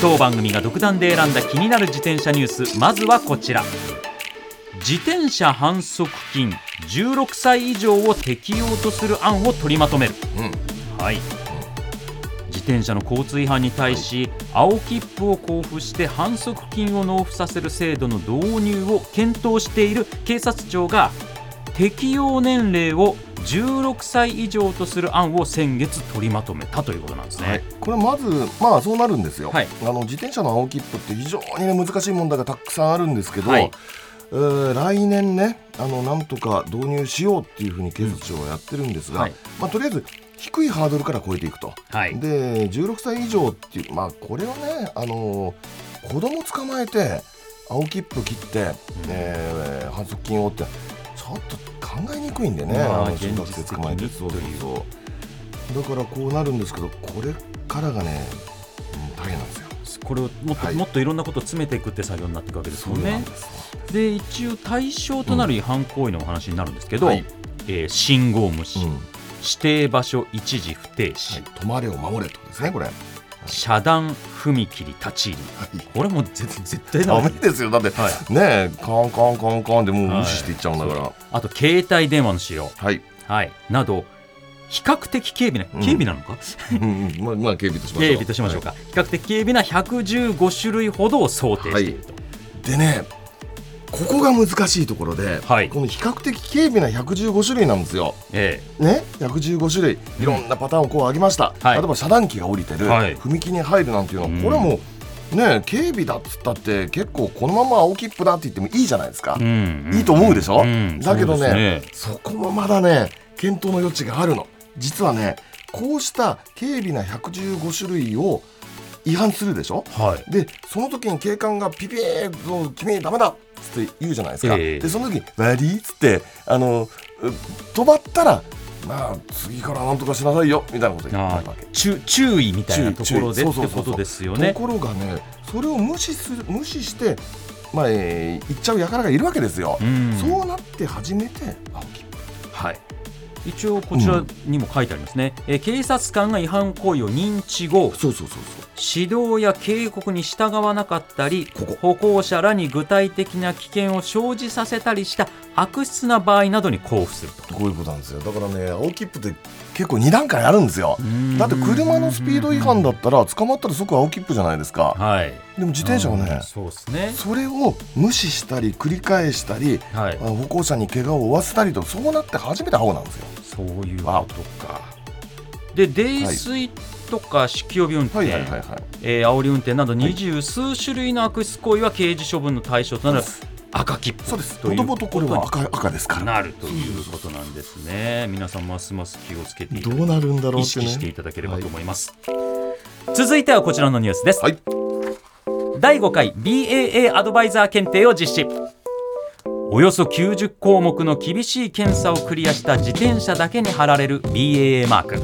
当番組が独断で選んだ気になる自転車ニュース。まずはこちら。自転車反則金16歳以上を適用とする案を取りまとめる、はい。自転車の交通違反に対し、青切符を交付して反則金を納付させる制度の導入を検討している警察庁が適用年齢を16歳以上とする案を先月取りまとめたということなんですね。はい、これまずまあそうなるんですよ、はい。あの自転車の青切符って非常にね難しい問題がたくさんあるんですけど、はい。えー来年ねあのなんとか導入しようっていうふうに警察庁はやってるんですが、はい。まあ、とりあえず低いハードルから超えていくと、はい。で16歳以上っていうまあこれはねあの子供捕まえて青切符切って、えー反則金をってちょっと考えにくいんでね、まああの中学生捕まえてそうだからこうなるんですけどこれからがね、うん大変なんですよ。これをもっと、はい。もっといろんなことを詰めていくって作業になっていくわけですもんね。で一応対象となる違反行為のお話になるんですけど、はい。えー信号無視、うん。はい、指定場所一時不停止、止まれを守れってことですねこれ。は遮断踏切立ち入り。い。これもう絶絶対ダダメメですよ。だって、はい。ねえカンカンカンカンでもう無視していっちゃうんだから。あと携帯電話の使用、はい。はい、など比較的軽微なうん。軽微なのか、うんうん。まあまあ警備としましょう。軽微としましょうか、比較的軽微な115種類ほどを想定していると、でねここが難しいところで、はい。この比較的軽微な115種類なんですよ。えね、115種類。いろんなパターンをこう挙げました、はい。例えば遮断機が降りてる、はい。踏切に入るなんていうのは、うん。これはもうね警備だっつったって結構このまま青切符だって言ってもいいじゃないですか、えうんいいと思うでしょ、うんだけどねですそこもまだね検討の余地があるの。実はねこうした軽微な115種類を違反するでしょ？はい。でその時に警官がピピーと君ダメだっつって言うじゃないですか、ええ。でその時に「悪い」っつってあのう止まったらまあ次からなんとかしなさいよみたいなこと言ってわけ。注注意みたいなところでってことですよね。ところがねそれを無視する無視してまあ、えー、言っちゃう輩がいるわけですよ、うん。そうなって初めて青切符はい。一応こちらにも書いてありますね、えー警察官が違反行為を認知後そうそうそうそう指導や警告に従わなかったりここ。歩行者らに具体的な危険を生じさせたりした悪質な場合などに交付すると。こういうことなんですよ。だからね青切符って結構2段階あるんですよ。だって車のスピード違反だったら捕まったら即青切符じゃないですか。はい。でも自転車はうんねそうですね。それを無視したり繰り返したりはい。あ歩行者に怪我を負わせたりとそうなって初めて青なんですよ。そういうあことか。で泥酔とか酒気帯び運転、はいはいはいはい。えー煽り運転など二十数種類の悪質行為は刑事処分の対象となる赤切符そうです。もともとこれは赤赤ですから。なるということなんですね。皆さんますます気をつけてどうなるんだろうね。識していただければと思います、続いてはこちらのニュースです、はい。第5回 BAA アドバイザー検定を実施。およそ90項目の厳しい検査をクリアした自転車だけに貼られる BAA マーク、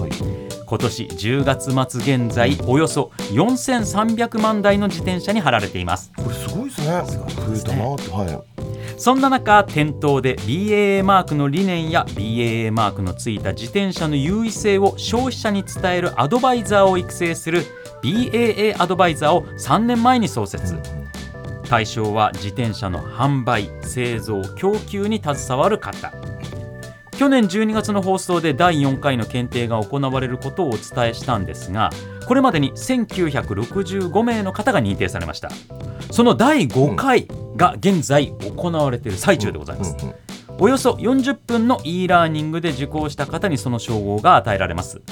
今年10月末現在およそ4300万台の自転車に貼られています。これすごいですね。増えたなってはい。そんな中店頭で BAA マークの理念や BAA マークのついた自転車の優位性を消費者に伝えるアドバイザーを育成する BAA アドバイザーを3年前に創設。対象は自転車の販売製造供給に携わる方去年12月の放送で第4回の検定が行われることをお伝えしたんですがこれまでに1965名の方が認定されました。その第5回が現在行われている最中でございます、およそ40分の e ラーニングで受講した方にその称号が与えられます。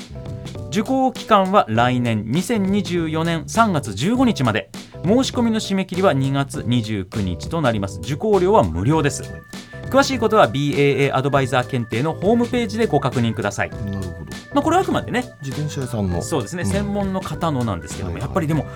受講期間は来年2024年3月15日まで。申し込みの締め切りは2月29日となります。受講料は無料です詳しいことは BAA アドバイザー検定のホームページでご確認ください、なるほど。まあ、これはあくまでね。自転車屋さんの。そうですね、うん。専門の方のなんですけども、はいはい。やっぱりでも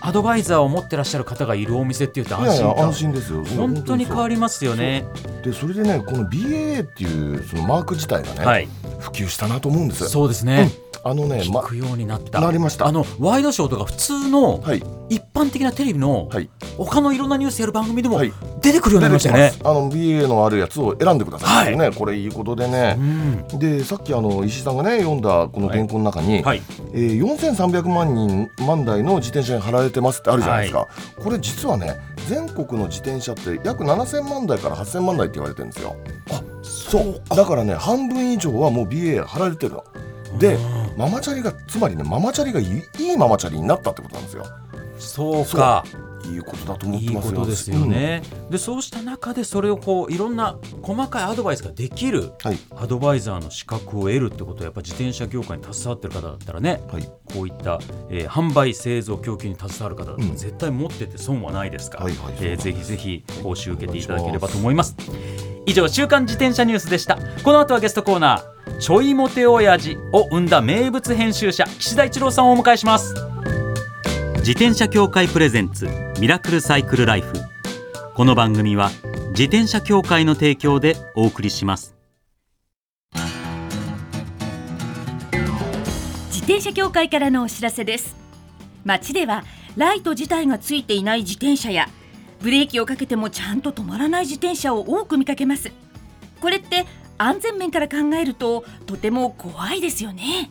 アドバイザーを持ってらっしゃる方がいるお店っていうと安心感。安心ですよ。本当に変わりますよね。でそれでねこの BAA っていうそのマーク自体がね、はい、普及したなと思うんです。そうですね。あのねま聞くようになった。なりました。あのワイドショーとか普通のはい。一般的なテレビのはい。他のいろんなニュースやる番組でもはい。出てくるようになりましたよね。あの BA のあるやつを選んでくださいっていうね、これいいことでね。う、ん。でさっきあの石井さんがね読んだこの原稿の中に、はい。えー、4300万人万台の自転車に貼られてますってあるじゃないですか、これ実はね全国の自転車って約7000万台から8000万台って言われてるんですよ。あ、そう。だからね半分以上はもう BA 貼られてるの。でママチャリがつまりねママチャリがいいいいママチャリになったってことなんですよ。そうか。いいことだと思っいいてますよ。ことですよ、ね。でそうした中でそれをこういろんな細かいアドバイスができるアドバイザーの資格を得るってことはやっぱ自転車業界に携わってる方だったらねはい。こういった、えー販売製造供給に携わる方だったらうん。絶対持ってて損はないですか。ら、はいはいえーぜひぜひ講習受けていただければと思います。以上週刊自転車ニュースでした。この後はゲストコーナーちょいモテ親父を生んだ名物編集者岸田一郎さんをお迎えします自転車協会プレゼンツミラクルサイクルライフ。この番組は自転車協会の提供でお送りします。自転車協会からのお知らせです。街ではライト自体がついていない自転車やブレーキをかけてもちゃんと止まらない自転車を多く見かけます。これって安全面から考えるととても怖いですよね。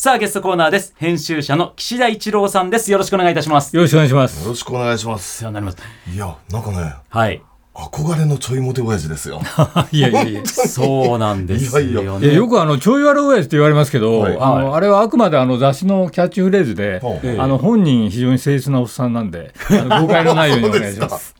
さあゲストコーナーです。編集者の岸田一郎さんです。よろしくお願いいたします。よろしくお願いします。よろしくお願いします。いやなんかねはい。憧れのちょいモテ親父ですよ。いやいやいや。そうなんですよね。いやよくあのちょい悪親父って言われますけど、はい。あのあれはあくまであの雑誌のキャッチフレーズで、ほう。ええあの本人非常に誠実なおっさんなんで、あの誤解のないようにお願いします。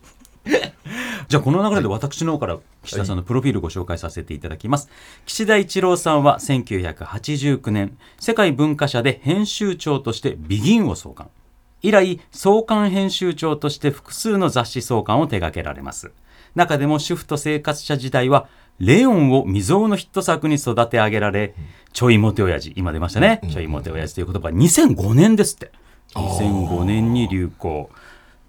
じゃあこの流れで私の方から岸田さんのプロフィールご紹介させていただきます、岸田一郎さんは1989年世界文化社で編集長としてビギンを創刊。以来創刊編集長として複数の雑誌創刊を手掛けられます。中でも主婦と生活者時代はレオンを未曾有のヒット作に育て上げられ、ちょいモテ親父今出ましたね、ちょいモテ親父という言葉2005年ですって。2005年に流行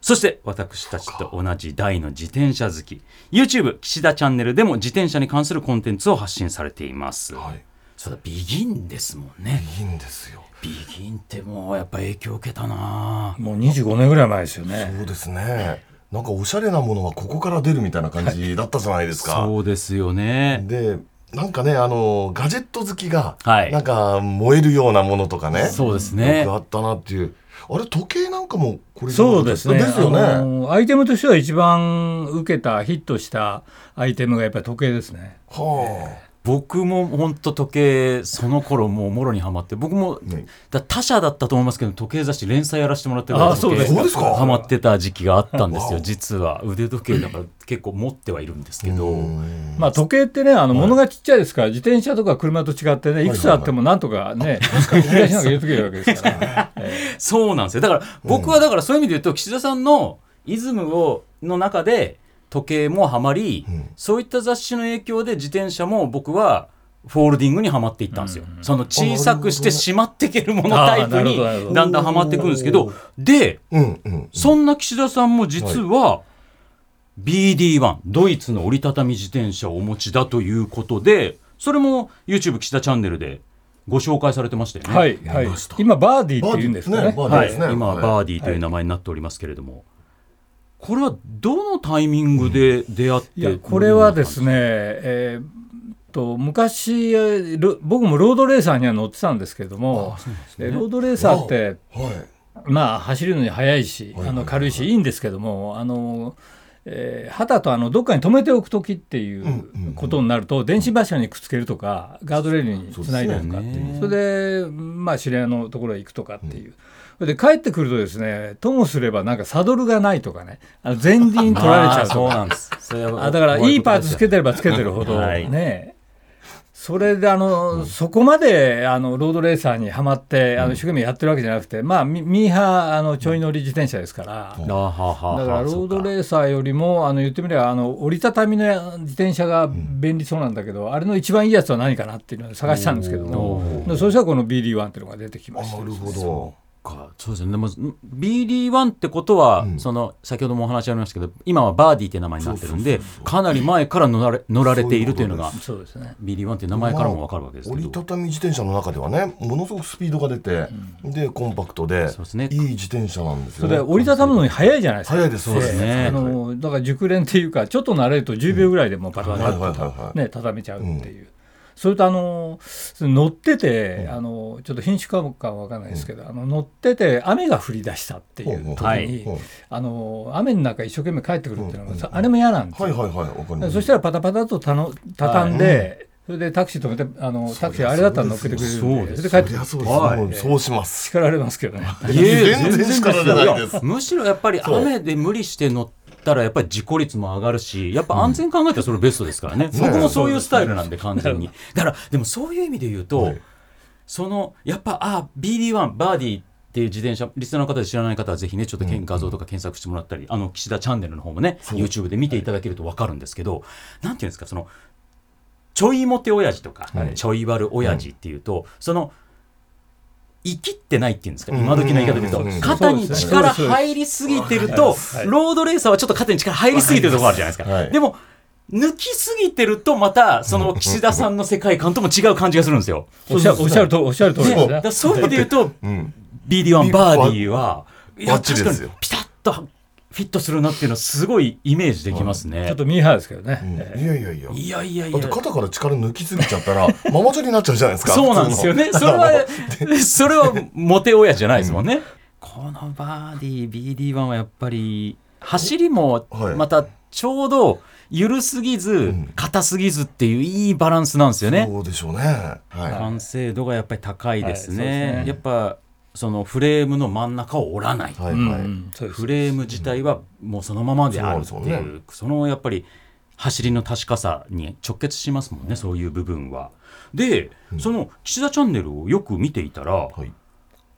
そして私たちと同じ大の自転車好き。YouTube 岸田チャンネルでも自転車に関するコンテンツを発信されています、はい。そうだビギンですもんね。いいんですよ。ビギンってもうやっぱ影響を受けたな。もう25年ぐらい前ですよね。そうですね。なんかおしゃれなものはここから出るみたいな感じだったじゃないですか。そうですよね。でなんかねあのガジェット好きが、はい。なんか燃えるようなものとかね。そうですね。よくあったなっていうあれ時計なんかもこれそうですね。ですよね、アイテムとしては一番受けたヒットしたアイテムがやっぱり時計ですね。は僕も本当時計その頃もうもろにはまって僕もねだ他社だったと思いますけど時計雑誌連載やらせてもらってるあそうですかそうですか。ハマってた時期があったんですよ実は。腕時計だから結構持ってはいるんですけあど。うん。まあ時計ってね、あの物がちっちゃいですから、自転車とか車と違ってね、い。くつあってもなんとかね、引き出しなんか入れとけるわけですから。え。そうなんですよ。だから僕はだからそういう意味で言うと岸田さんのイズムをの中で時計もハマり、うん。そういった雑誌の影響で自転車も僕はフォールディングにはまっていったんですよ、その小さくしてしまっていけるものタイプにだんだんはまっていくんですけどでうんうんそんな岸田さんも実は BD1 ドイツの折りたたみ自転車をお持ちだということでそれも YouTube 岸田チャンネルでご紹介されてましたよね。えはい、はい。今、バーディーって言うんですかね。バーディーはい今ははい。バーディーという名前になっておりますけれども、これはどのタイミングで出会って、いやこれはですね、えーと昔ロ僕もロードレーサーには乗ってたんですけれども、えロードレーサーってはい。まあ走るのに速いし、あの軽いしいいんですけどもあの、えー旗とあのどっかに止めておく時っていうんうんううん。ことになると、電信柱にくっつけるとかガードレールにつないだりとかっていう。それでまあ知り合いのところへ行くとかっていう。それで帰ってくるとですねともすればなんかサドルがないとかねあの前輪取られちゃうとか。そうなんです。それはあだからいいパーツつけてればつけてるほど、はい。ねそれであの、そこまであのロードレーサーにはまってあの一生懸命やってるわけじゃなくて、まあミミーハーあのちょい乗り自転車ですから、あははだからロードレーサーよりもあの言ってみればあの折りたたみの自転車が便利そうなんだけど、あれの一番いいやつは何かなっていうのを探したんですけども。でそしたらこの BD1 っていうのが出てきましたあなるほどかそうですね。でも BD1 ってことは、うん。その先ほどもお話ありましたけど今はバーディーって名前になってるんでかなり前から乗られ乗られているというのがそうですね。BD1 っていう名前からも分かるわけですけど、折りたたみ自転車の中ではねものすごくスピードが出て、でコンパクトでそうですね。いい自転車なんですよ。ねそれで折りたたむのに早いじゃないですか。早いですそうですね。ええあのだから熟練っていうかちょっと慣れると10秒ぐらいでもうパタパタはいはいッとはいはい。ね畳めちゃうっていう。それとあの乗ってて、あのちょっと品種かもかわかんないですけど、あの乗ってて雨が降り出したっていう時に、あの雨の中一生懸命帰ってくるっていうのが、さあれも嫌なんですよ。はいはいはいわかります。そしたらパタパタとたの畳んで、それでタクシー止めてあのタクシーあれだったら乗っけてくれるんでそれで帰ってそうです、そうします。叱られますけどね。いえ全然力じゃないです。むしろやっぱり雨で無理して乗ったらやっぱり事故率も上がるしやっぱ安全考えたらそれベストですからね、僕もそういうスタイルなんで完全に。だからでもそういう意味で言うと、はい。そのやっぱあ BD1 バーディーっていう自転車リスナーの方で知らない方はぜひねちょっと画像とか検索してもらったり、あの岸田チャンネルの方もね YouTube で見ていただけると分かるんですけど、なんていうんですかそのちょいモテ親父とか、はい。ちょい悪親父っていうと、その生きってないっていうんですか？今時の言い方で言うと、肩に力入りすぎてると、ロードレーサーはちょっと肩に力入りすぎてるところあるじゃないですか。はい。でも抜きすぎてるとまたその岸田さんの世界観とも違う感じがするんですよ。おっしゃおっしゃるとおっしゃる通りですね。そういう意味で言うとうん。BD1 バーディーは、いや確かにピタッとフィットするなっていうのはすごいイメージできますね。ちょっとミーハーですけどね。いやいやいやいやいやいやだって。肩から力抜きすぎちゃったらママチャリになっちゃうじゃないですか そうなんですよね。それは、それはモテ親じゃないですもんね。このバーディー、BD1 はやっぱり、走りもはいまたちょうど緩すぎずん、硬すぎずっていういいバランスなんですよね。そうでしょうねはい完成度がやっぱり高いです。ねやっぱ、そのフレームの真ん中を折らない。はいうんはいフレーム自体はもうそのままであるっていう、そのやっぱり走りの確かさに直結しますもんね、そういう部分は。で、その岸田チャンネルをよく見ていたら、はい。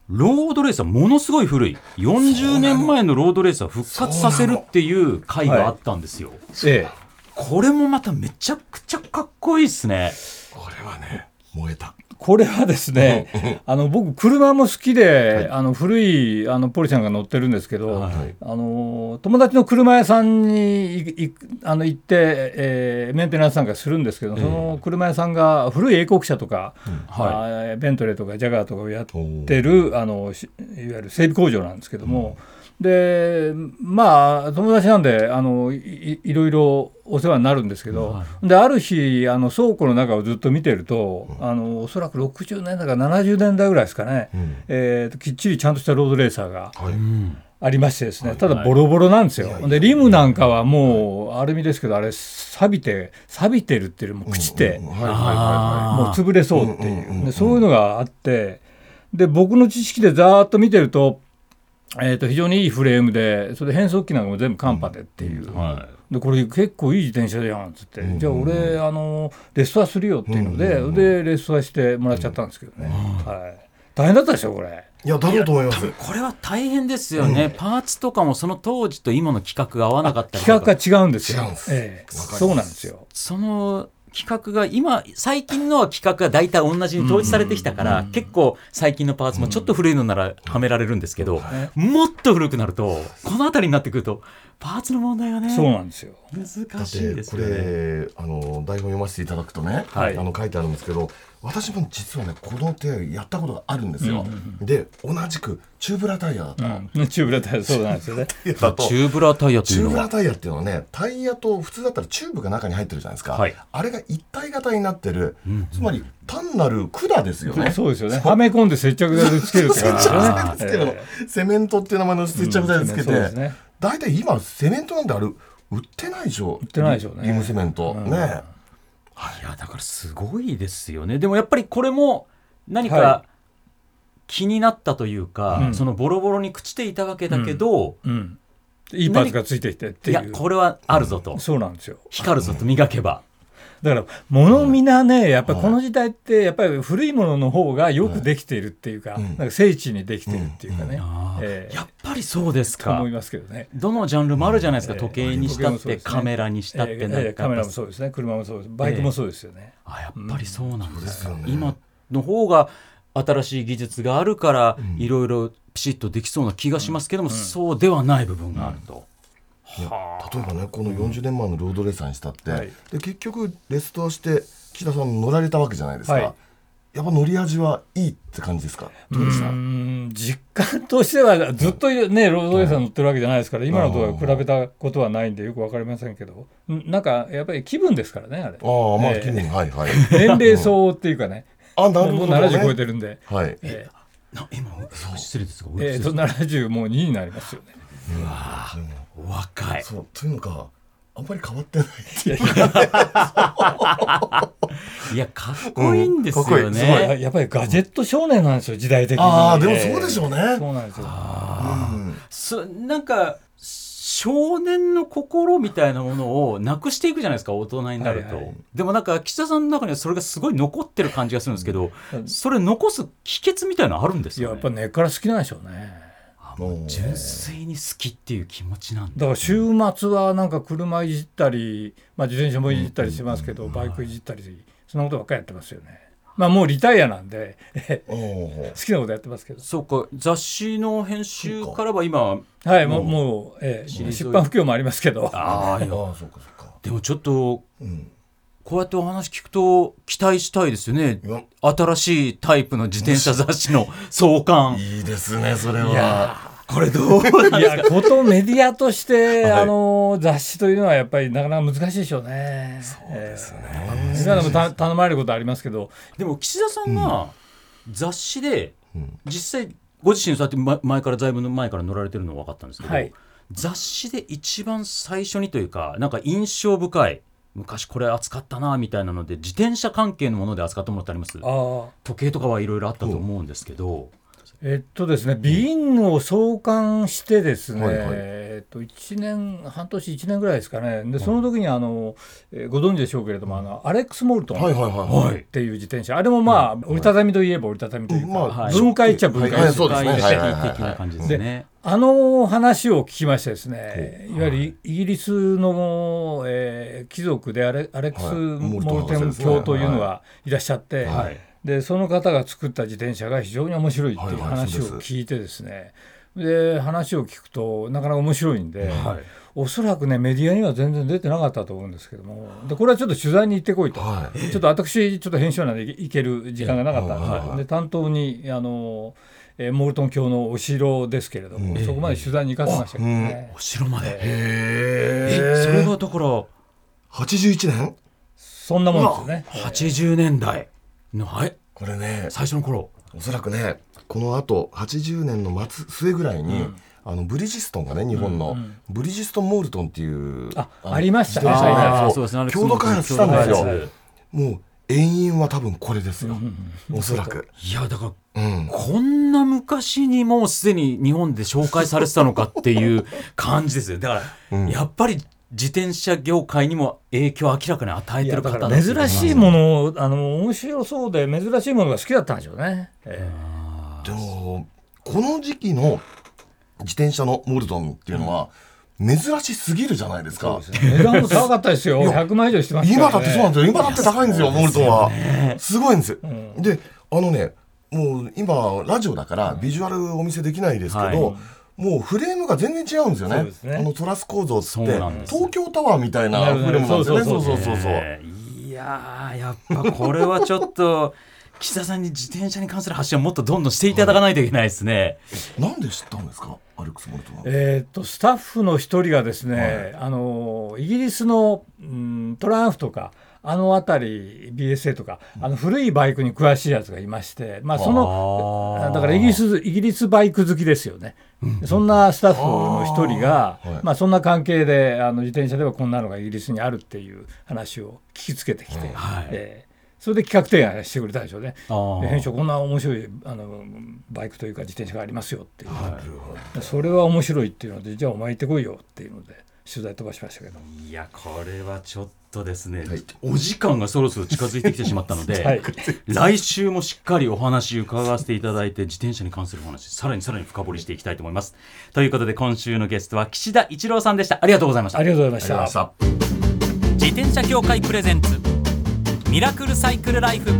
ロードレーサーものすごい古い。40年前のロードレーサーを復活させるっていう回があったんですよ。ええ。これもまためちゃくちゃかっこいいですね。これはね燃えたこれはですね、あの僕車も好きで、あの古いあのポリちゃんが乗ってるんですけど、はい。あの友達の車屋さんにいいあの行って、えーメンテナンスなんかするんですけど、その車屋さんが古い英国車とか、はあーベントレーとかジャガーとかをやってるあのしいわゆる整備工場なんですけども、でまあ友達なんであのいいいろいろお世話になるんですけど、はである日あの倉庫の中をずっと見てると、あのおそらく60年代から70年代ぐらいですかね、うん。えーときっちりちゃんとしたロードレーサーがはい。い。うん。ありましてですね、ただボロボロなんですよ。でリムなんかはもうアルミですけどあれ錆びて錆びてるっていうよりも朽ちて、うんうんはいはいはもう潰れそうっていう。んうんうんううん。でそういうのがあってで僕の知識でざーっと見てると,、えー、と非常にいいフレームでそれで変速機なんかも全部カンパでっていう。はでこれ結構いい自転車じゃんっつって、うん。じゃあ俺あのレストアするよっていうので、うん。うんでレストアしてもらっちゃったんですけどね、はい、大変だったでしょこれ。いいやだろうと思います。これは大変ですよね、パーツとかもその当時と今の規格が合わなかったりと企か画が違うんですよ。違うんです。ええ。そうなんですよ。その規格が今最近のは規格が大体同じに統一されてきたから、結構最近のパーツもちょっと古いのならはめられるんですけど、もっと古くなるとこの辺りになってくるとパーツの問題がねそうなんですよ。難しい出てこすよね。れあの台本読ませていただくとね、はい。あの書いてあるんですけど私も実はねこの手やったことがあるんですよ、で同じくチューブラタイヤだった、うん、チューブラタイヤそうなんですよね。チューブラタイヤとチューブラいうのはタイヤっていうのはねタイヤと普通だったらチューブが中に入ってるじゃないですか、はい。あれが一体型になってる、つまり単なる管ですよね。そうですよね。はめ込んで接着剤でつけるって感じですよね。つけるの、セメントっていう名前の接着剤でつけて、うんそうですね大体今セメントなんてあれ売ってないでしょ売ってないでしょうね。リムセメント、ね。い。やだからすごいですよね。でもやっぱりこれも何はか気になったというか、うん。そのボロボロに朽ちていたわけだけど、うん。いいパーツがついてきてっていいう。やこれはあるぞと、そうなんですよ。光るぞと磨けば、だから物みなね、やっぱりこの時代ってやっぱり古いものの方がよくできているっていうか、うん。なんか精緻にできているっていうかね、ええ。やっぱりそうですか。と思いますけどね。どのジャンルもあるじゃないですか、ええ。時計にしたって、カメラにしたってええなんかええカメラもそうですね、車もそうです、バイクもそうですよね。あやっぱりそうなんですよ、今の方が新しい技術があるから、いろいろピシッとできそうな気がしますけども、そうではない部分があると。いや例えばねこの40年前のロードレーサーにしたって、はい。で結局レストアして岸田さん乗られたわけじゃないですか、はい。やっぱ乗り味はいいって感じですか？どうでした？うーん実感としてはずっとねロードレーサー乗ってるわけじゃないですから今のとは比べたことはないんでよく分かりませんけど。んなんかやっぱり気分ですからねあれ。ああまあええ。気分、はいはい。年齢相応っていうかね。あなるもうほど、ね、70超えてるんで、はい。えな今失礼ですが、おええーといくつですか？70もう2になりますよね。お若い。そうというのかあんまり変わってない いやかっこいいんですようんいい。すごね。ややっぱりガジェット少年なんですよ時代的にああでもそうでしょうね、そうなんですよ。うん。すなんか少年の心みたいなものをなくしていくじゃないですか大人になると、はいはい。でもなんか岸田さんの中にはそれがすごい残ってる感じがするんですけど、うん。それ残す秘訣みたいなのあるんですよ、ね、いややっぱ根っから好きなんでしょうねもう純粋に好きっていう気持ちなんだ。だから週末はなんか車いじったり、まあ、自転車もいじったりしますけど、バイクいじったりそんなことばっかりやってますよね。まあもうリタイアなんで 好きなことやってますけど。そうか雑誌の編集からは今はいもうもう、ええ退い出版不況もありますけど。ああいや。ああそうかそうか。でもちょっとうんこうやってお話聞くと期待したいですよね。新しいタイプの自転車雑誌の 創刊。いいですねそれいはやこれどうなんいやことメディアとして、はい。あの雑誌というのはやっぱりなかなか難しいでしょうね。そうですね。今でもた頼まれることありますけど、でも岸田さんが雑誌でうん。実際ご自身そうやって前前からだいぶ前から乗られてるのは分かったんですけど、はい。雑誌で一番最初にというかなんか印象深い昔これ扱ったなみたいなので自転車関係のもので扱ったものってあります時計とかはいろいろあったと思うんですけど、えっとですね、ビーンを創刊してですね、はいはい。えっと1年半年1年ぐらいですかね。でその時にあの、えーご存知でしょうけれどもあのアレックスモルトン。っていう自転車。あれもまあ、折りたたみといえば折りたたみというか、まあはい。分解っちゃ分解はいはいそうですね。あの話を聞きましてですね、いわゆるイイギリスの、えー貴族でアレアレックス・はいモルテン教というのがいらっしゃって、はいでその方が作った自転車が非常に面白いっていうはいはい話を聞いてですね、で話を聞くとなかなか面白いんで、はい。おそらくねメディアには全然出てなかったと思うんですけどもでこれはちょっと取材に行ってこいと。はい。ちょっと私、ちょっと編集なんで行ける時間がなかったんですけど、はいで担当にあの、えーモルトン教のお城ですけれども、うん。そこまで取材に行かせましたけどね、お城まで。へええそれがだから81年？そんなもんですよね。80年代。のはい。これね最初の頃。おそらくねこのあと80年の末末ぐらいに、あのブリヂストンがね日本の、ブリヂストンモールトンっていうあのありましたね。共同開発したんですよ。もう遠因は多分これですよ、おそらく、いやだからうん、こんな昔にもうすでに日本で紹介されてたのかっていう感じですよ。だから、うん。やっぱり自転車業界にも影響を明らかに与えてる方だから珍しいもものをあの面白そうで珍しいものが好きだったんでしょうね。えでもこの時期の自転車のモルトンっていうのは珍しすぎるじゃないですか、え値段も高かったですよ。100万以上してますから、ね。今だってそうなんですよ。今だって高いんですよモルトンは。すごいんです、ん。であのねもう今ラジオだからビジュアルお見せできないですけど、はいもうフレームが全然違うんですよね。ね。あのトラス構造って。東京タワーみたいなフレームなんですよね。そそううそう。そうそういやーやっぱこれはちょっと 岸田さんに自転車に関する発信をもっとどんどんしていただかないといけないですね。なんで知ったんですか？アレックス・モルトは。えー、とスタッフの一人がですね、あのイギリスの、うん、トランフとかあの辺り BSA とかあの古いバイクに詳しいやつがいまして、まあ、そのだからイギリスイギリスバイク好きですよね、そんなスタッフの一人が、まあ、そんな関係であの自転車ではこんなのがイギリスにあるっていう話を聞きつけてきて、はい。えーそれで企画提案してくれたでしょうね。編集こんな面白いあのバイクというか自転車がありますよっていう、それは面白いっていうのでじゃあお前行ってこいよっていうので取材飛ばしましたけど、いやこれはちょっとですね、お時間がそろそろ近づいてきてしまったので、はい、来週もしっかりお話伺わせていただいて自転車に関するお話さらにさらに深掘りしていきたいと思います。ということで今週のゲストは岸田一郎さんでした。ありがとうございました。ありがとうございまありしたがとうございました。自転車協会プレゼンツミラクルサイクルライフ。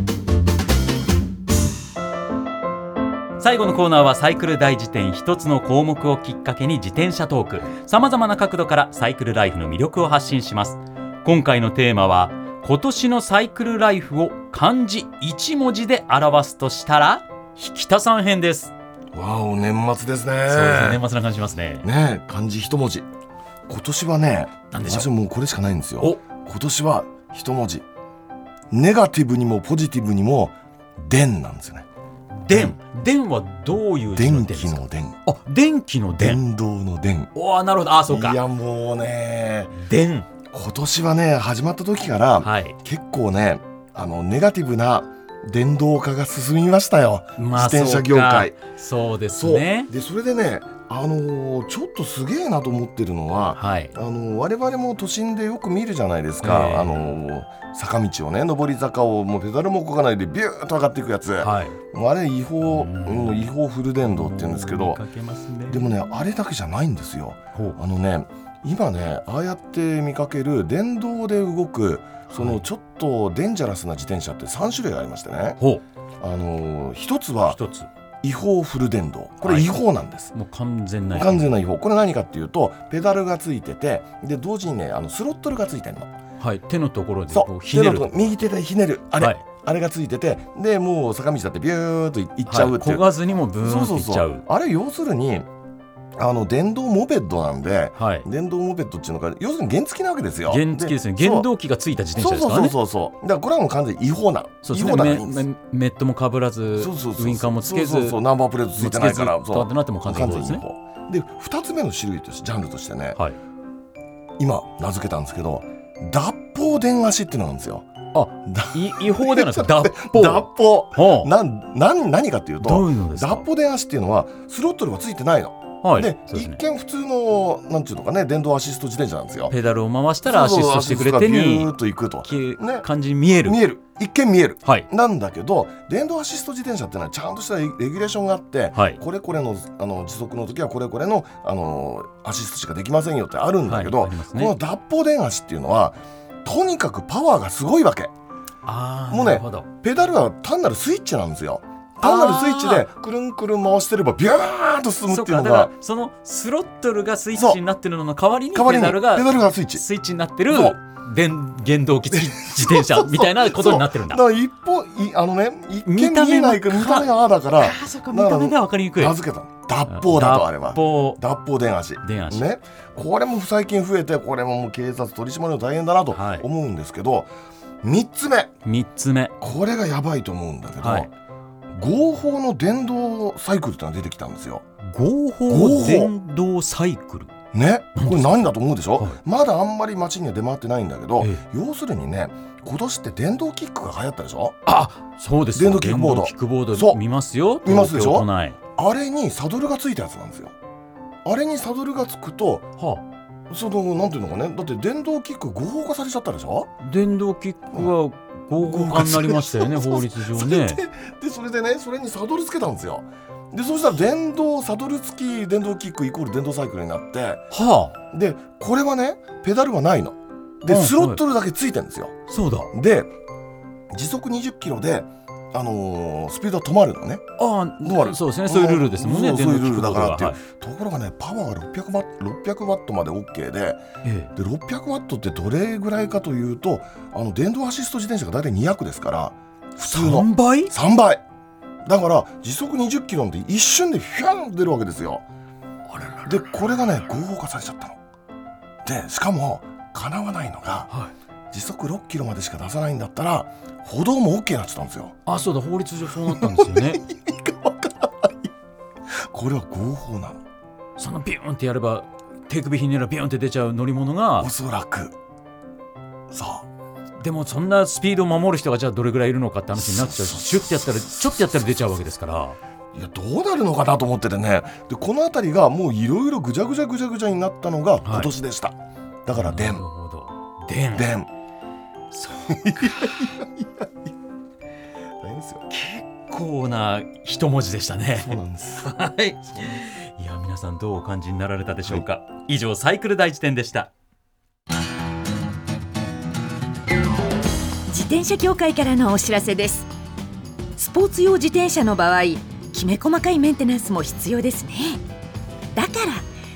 最後のコーナーはサイクル大辞典一つの項目をきっかけに自転車トーク。さまざまな角度からサイクルライフの魅力を発信します今回のテーマは今年のサイクルライフを漢字一文字で表すとしたら引田さん編です、わお年末ですね。そうですね年末な感じしますね。ね漢字一文字。今年はね何でしょう？私もうこれしかないんですよ。お。今年は一文字。ネガティブにもポジティブにも電なんですよね。電。電はどういう電気の電。あ電気の電。電動の電。おーなるほど。あそうか。いやもうね。電今年はね始まった時からはい。結構ねあのネガティブな電動化が進みましたよ、まあ自転車業界。そうですね。でそれでねあのーちょっとすげえなと思ってるのははい。あの我々も都心でよく見るじゃないですか、ええ。あの坂道をね上り坂をもうペダルもこがないでビューッと上がっていくやつ、はい。あれ違法、うん。うん違法フル電動って言うんですけど。ね。でもねあれだけじゃないんですよ。あのね今ねああやって見かける電動で動くそはい。のちょっとデンジャラスな自転車って3種類ありましてね。ほう。あの一つは一つ。違法フル電動。こはい。れ違法なんです、もう完全な完全な違法。これ何かっていうとペダルがついててで同時にねあのスロットルがついてるの。はい。手のところでそう。こうひねる。右手でひねる。あれ、はい。あれがついててでもう坂道だってビューっといいっちゃうっていう、はい。焦がずにもブーンそうそうそっていっちゃう。う。あれ要するにあの電動モペッドなんではい。電動モペッドっていうのが要するに原付きなわけですよ。原付ですね。で原動機がついた自転車そうですからね。そうそうそうそうだからこれはもう完全に違法な違そうですね。メ法なのがいいんですメメットもかぶらずそうそうそうウインカーもつけずそうそうそう。ナンバープレートついてないから。つけずとかってなっても完全に違法ですね。で2つ目の種類としてジャンルとしてねはい。今名付けたんですけど脱法電足っていうのなんですよ。あ違法ではないですか？脱法。脱法。なんなん何かっていうどとういう脱法電足っていうのはスロットルがついてないの、はい。でね。一見普通のなんていうのかね電動アシスト自転車なんですよ。ペダルを回したらアシストしてくれてそうそうアシストがビにューッと行くと。きね。感じに見える。見える。一見見える。はい。なんだけど電動アシスト自転車っていうのはちゃんとしたレレギュレーションがあって、はい。これこれのあの時速の時はこれこれのあのアシストしかできませんよってあるんだけど、はいね。この脱法電足っていうのはとにかくパワーがすごいわけ。ああもうねペダルは単なるスイッチなんですよ単なるスイッチでくるんくるん回してればビューンと進むそうっていうのが。そのスロットルがスイッチになってるのの代わりにペダルがペダルがスイッチ。スイッチになってるそう。電原動機付き自転車みたいなことになってるんだ。そう。だから一歩いあのね一見見た目見えないけどは見た目はああだからあーそっか見た目では分かりにくい。名付けたの。脱法だとあれは。脱法。電足。電足。ね。これも最近増えてこれももう警察取り締まりの大変だなとはい。思うんですけど、三つ目。三つ目。これがやばいと思うんだけど、はい合法の電動サイクルってのが出てきたんですよ。合法電動サイクル。ね、これ何だと思うでしょ、はい。まだあんまり街には出回ってないんだけど、え要するにね今年って電動キックが流行ったでしょ？あそうです電動キックボード。電動キックボーそう。ド見ますよ。見ますでしょあれにサドルがついたやつなんですよ。あれにサドルがつくとはそのなんていうのかね？だって電動キック合法化されちゃったでしょ？あ電動キックは合法化になりましたよね法律上ね。ででそれでねそれにサドルつけたんですよ。でそうしたら電動サドル付き電動キックイコール電動サイクルになって。はでこれはねペダルはないの。ではいスロットルだけついてるんですよ。あそうだ。で時速20キロであのースピードは止まるのね。あ止まる。あそうですね。そういうルールですもんね。そうそういうルール。だからっていう、電動ところがねパワーが600ワット600ワットまで OK でードははいえ。で600ワットってどれぐらいかというとあの電動アシスト自転車が大体200ですから普え通の。3倍？3倍。だから時速20キロなんて一瞬でヒュン出るわけですよ。でこれがね合法化されちゃったの。でしかもかなわないのがはい時速6キロまでしか出さないんだったら歩道も OK になっちゃったんですよ。あそうだ法律上そうなったんですよね。これは合法なの。そのビューンってやれば手首ひねらビューンって出ちゃう乗り物がおそらく。そうでもそんなスピードを守る人がじゃあどれぐらいいるのかって話になっちゃうしシュッてやったらちょっとやったら出ちゃうわけですから。いやどうなるのかなと思っててねでこの辺りがもういろいろぐちゃぐちゃぐちゃぐちゃになったのが今年でした、だからな電るほど電電そう大変ですよ。結構な一文字でしたね。そうなんです。はい。いや皆さんどうお感じになられたでしょうか、以上サイクル大辞典でした。自転車協会からのお知らせです。スポーツ用自転車の場合きめ細かいメンテナンスも必要ですね。だから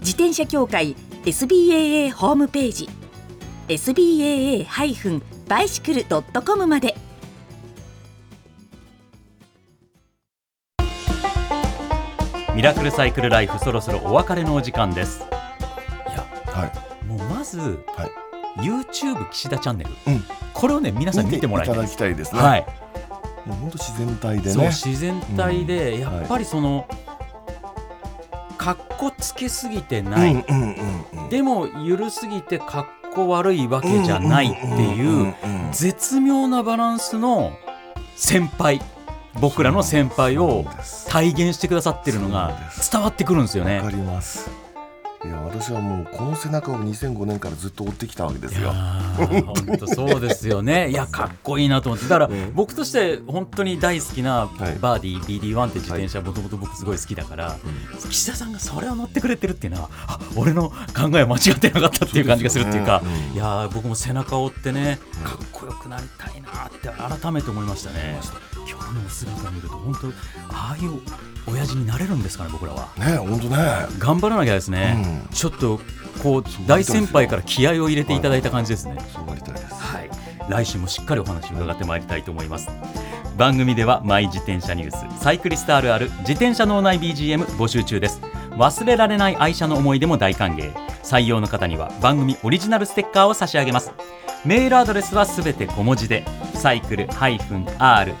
自転車協会 SBAA ホームページ SBAA-bicycle.com まで。ミラクルサイクルライフそろそろお別れのお時間です。いやはい。もうまず、はい。YouTube 岸田チャンネル、うん。これをね皆さん見てもらいたいただですきたいですね、はい、もう本当自然体でそうね自然体で、うん。やっぱりその、かっこつけすぎてない、でもゆるすぎてかっこ悪いわけじゃないっていう絶妙なバランスの先輩。僕らの先輩を体現してくださってるのが伝わってくるんですよね。わか。りますいや私はもうこの背中を2005年からずっと追ってきたわけですよ。ー本当そうですよね。いやかっこいいなと思って。だからうん。僕として本当に大好きなはい。バーディー BD1 って自転車もともと僕すごい好きだから岸田さんがそれを乗ってくれてるっていうのはあ俺の考えは間違ってなかったっていう感じがするっていうかねうんいやー僕も背中を追ってねかっこよくなりたいなって改めて思いましたね。今日のお姿を見ると本当ああいう親父になれるんですかね僕らは。ね本当ね。頑張らなきゃですね。ちょっとこう大先輩から気合を入れていただいた感じですね。はい、来週もしっかりお話を伺ってまいりたいと思います。番組ではマイ自転車ニュースサイクリストあるある自転車脳内 BGM 募集中です。忘れられない愛車の思い出も大歓迎。採用の方には番組オリジナルステッカーを差し上げます。メールアドレスはすべて小文字でサイクル -r-tbs.co.jp